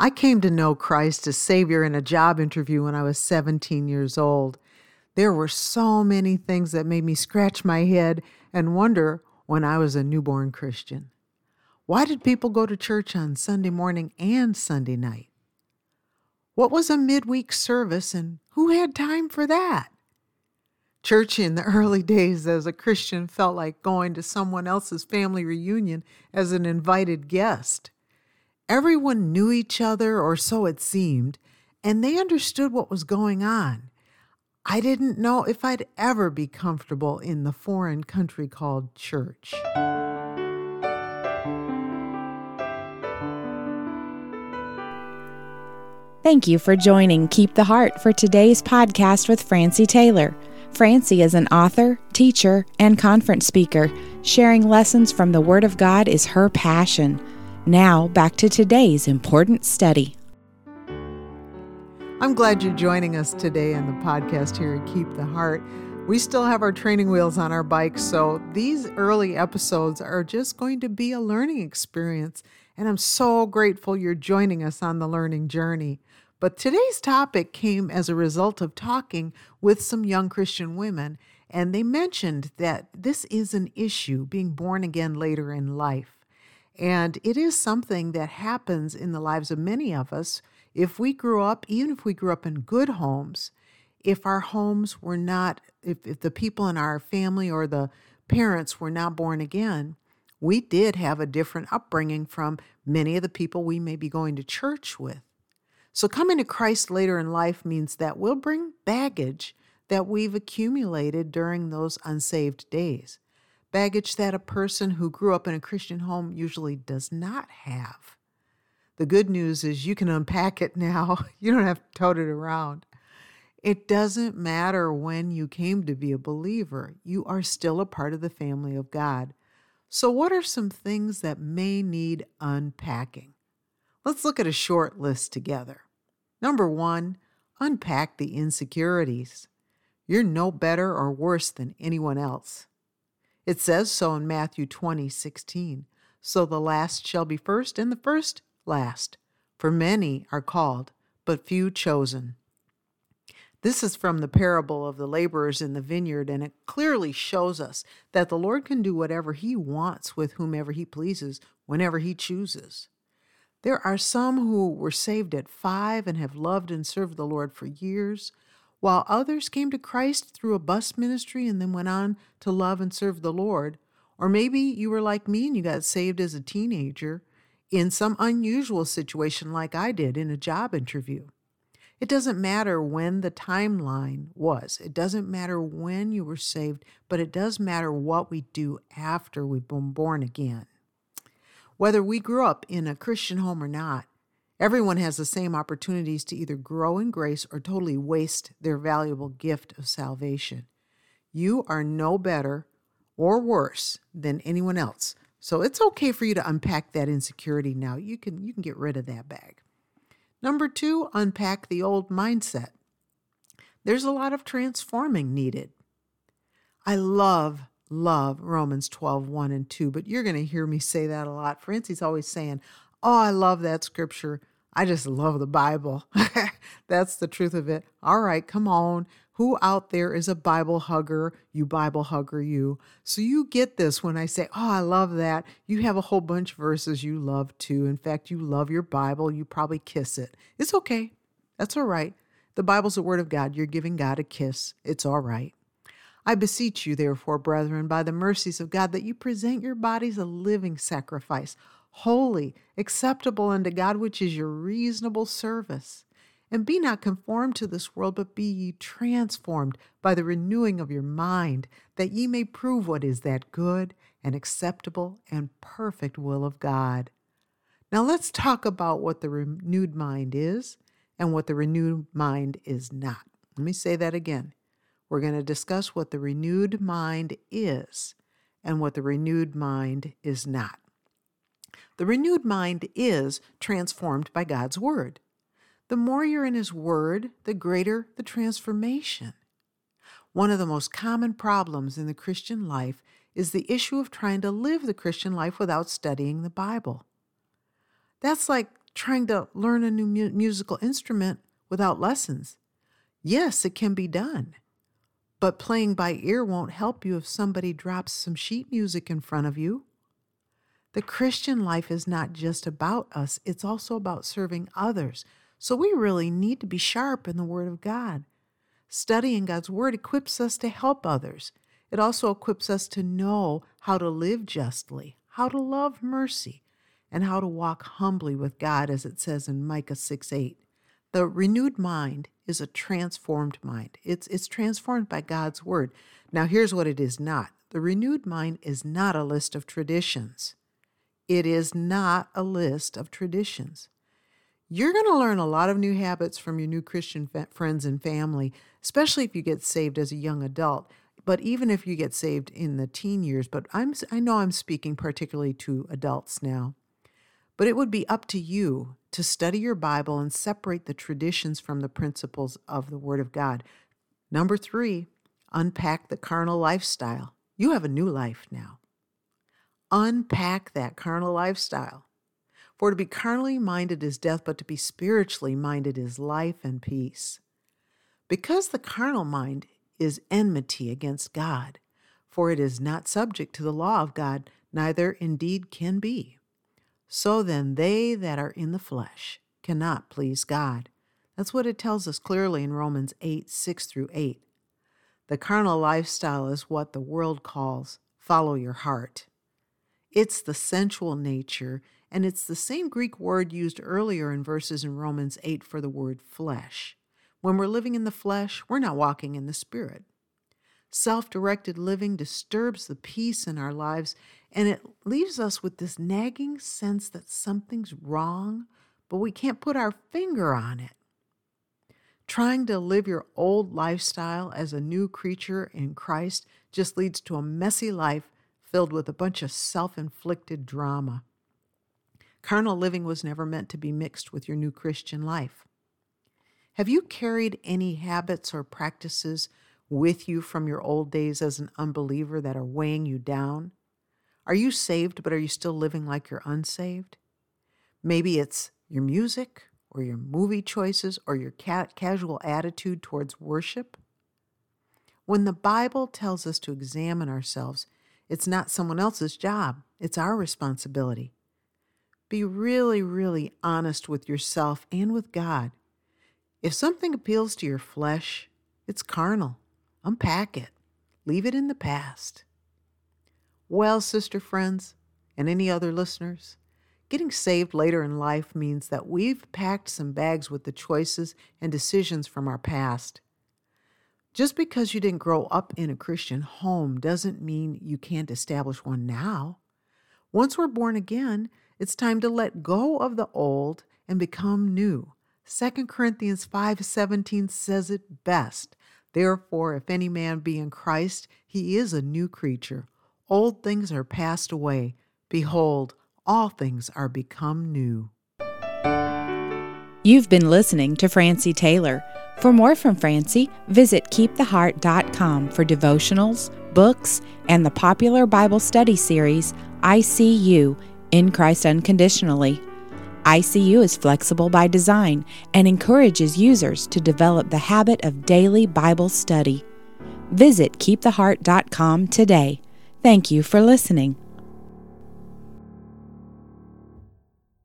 I came to know Christ as Savior in a job interview when I was 17 years old. There were so many things that made me scratch my head and wonder when I was a newborn Christian. Why did people go to church on Sunday morning and Sunday night? What was a midweek service and who had time for that? Church in the early days as a Christian felt like going to someone else's family reunion as an invited guest. Everyone knew each other, or so it seemed, and they understood what was going on. I didn't know if I'd ever be comfortable in the foreign country called church. Thank you for joining Keep the Heart for today's podcast with Francie Taylor. Francie is an author, teacher, and conference speaker. Sharing lessons from the Word of God is her passion. Now, back to today's important study. I'm glad you're joining us today on the podcast here at Keep the Heart. We still have our training wheels on our bikes, so these early episodes are just going to be a learning experience. And I'm so grateful you're joining us on the learning journey. But today's topic came as a result of talking with some young Christian women, and they mentioned that this is an issue being born again later in life. And it is something that happens in the lives of many of us if we grew up, even if we grew up in good homes, if our homes were not, if, if the people in our family or the parents were not born again, we did have a different upbringing from many of the people we may be going to church with. So, coming to Christ later in life means that we'll bring baggage that we've accumulated during those unsaved days baggage that a person who grew up in a Christian home usually does not have. The good news is you can unpack it now, you don't have to tote it around. It doesn't matter when you came to be a believer, you are still a part of the family of God. So, what are some things that may need unpacking? Let's look at a short list together. Number one, unpack the insecurities. You're no better or worse than anyone else. It says so in Matthew 20, 16. So the last shall be first, and the first last. For many are called, but few chosen. This is from the parable of the laborers in the vineyard, and it clearly shows us that the Lord can do whatever He wants with whomever He pleases, whenever He chooses. There are some who were saved at five and have loved and served the Lord for years while others came to Christ through a bus ministry and then went on to love and serve the Lord. Or maybe you were like me and you got saved as a teenager in some unusual situation like I did in a job interview. It doesn't matter when the timeline was. It doesn't matter when you were saved, but it does matter what we do after we've been born again. Whether we grew up in a Christian home or not, Everyone has the same opportunities to either grow in grace or totally waste their valuable gift of salvation. You are no better or worse than anyone else. So it's okay for you to unpack that insecurity now. You can you can get rid of that bag. Number 2, unpack the old mindset. There's a lot of transforming needed. I love love Romans 12, 1 and 2, but you're going to hear me say that a lot. Francie's always saying, Oh, I love that scripture. I just love the Bible. That's the truth of it. All right, come on. Who out there is a Bible hugger? You Bible hugger, you. So you get this when I say, Oh, I love that. You have a whole bunch of verses you love too. In fact, you love your Bible. You probably kiss it. It's okay. That's all right. The Bible's the Word of God. You're giving God a kiss. It's all right. I beseech you, therefore, brethren, by the mercies of God, that you present your bodies a living sacrifice holy, acceptable unto God, which is your reasonable service. And be not conformed to this world, but be ye transformed by the renewing of your mind, that ye may prove what is that good and acceptable and perfect will of God. Now let's talk about what the renewed mind is and what the renewed mind is not. Let me say that again. We're going to discuss what the renewed mind is and what the renewed mind is not. The renewed mind is transformed by God's Word. The more you're in His Word, the greater the transformation. One of the most common problems in the Christian life is the issue of trying to live the Christian life without studying the Bible. That's like trying to learn a new mu- musical instrument without lessons. Yes, it can be done. But playing by ear won't help you if somebody drops some sheet music in front of you. The Christian life is not just about us, it's also about serving others. So we really need to be sharp in the Word of God. Studying God's Word equips us to help others. It also equips us to know how to live justly, how to love mercy, and how to walk humbly with God, as it says in Micah 6 8. The renewed mind is a transformed mind. It's, it's transformed by God's Word. Now, here's what it is not the renewed mind is not a list of traditions. It is not a list of traditions. You're going to learn a lot of new habits from your new Christian fa- friends and family, especially if you get saved as a young adult. But even if you get saved in the teen years, but I'm I know I'm speaking particularly to adults now. But it would be up to you to study your Bible and separate the traditions from the principles of the Word of God. Number 3, unpack the carnal lifestyle. You have a new life now. Unpack that carnal lifestyle. For to be carnally minded is death, but to be spiritually minded is life and peace. Because the carnal mind is enmity against God, for it is not subject to the law of God, neither indeed can be. So then, they that are in the flesh cannot please God. That's what it tells us clearly in Romans 8 6 through 8. The carnal lifestyle is what the world calls follow your heart. It's the sensual nature and it's the same Greek word used earlier in verses in Romans 8 for the word flesh. When we're living in the flesh, we're not walking in the spirit. Self directed living disturbs the peace in our lives, and it leaves us with this nagging sense that something's wrong, but we can't put our finger on it. Trying to live your old lifestyle as a new creature in Christ just leads to a messy life filled with a bunch of self inflicted drama. Carnal living was never meant to be mixed with your new Christian life. Have you carried any habits or practices with you from your old days as an unbeliever that are weighing you down? Are you saved, but are you still living like you're unsaved? Maybe it's your music or your movie choices or your ca- casual attitude towards worship. When the Bible tells us to examine ourselves, it's not someone else's job, it's our responsibility. Be really, really honest with yourself and with God. If something appeals to your flesh, it's carnal. Unpack it, leave it in the past. Well, sister friends, and any other listeners, getting saved later in life means that we've packed some bags with the choices and decisions from our past. Just because you didn't grow up in a Christian home doesn't mean you can't establish one now. Once we're born again, it's time to let go of the old and become new. 2 Corinthians 5:17 says it best. Therefore, if any man be in Christ, he is a new creature. Old things are passed away. Behold, all things are become new. You've been listening to Francie Taylor. For more from Francie, visit keeptheheart.com for devotionals, books, and the popular Bible study series, I See You in Christ Unconditionally. ICU is flexible by design and encourages users to develop the habit of daily Bible study. Visit keeptheheart.com today. Thank you for listening.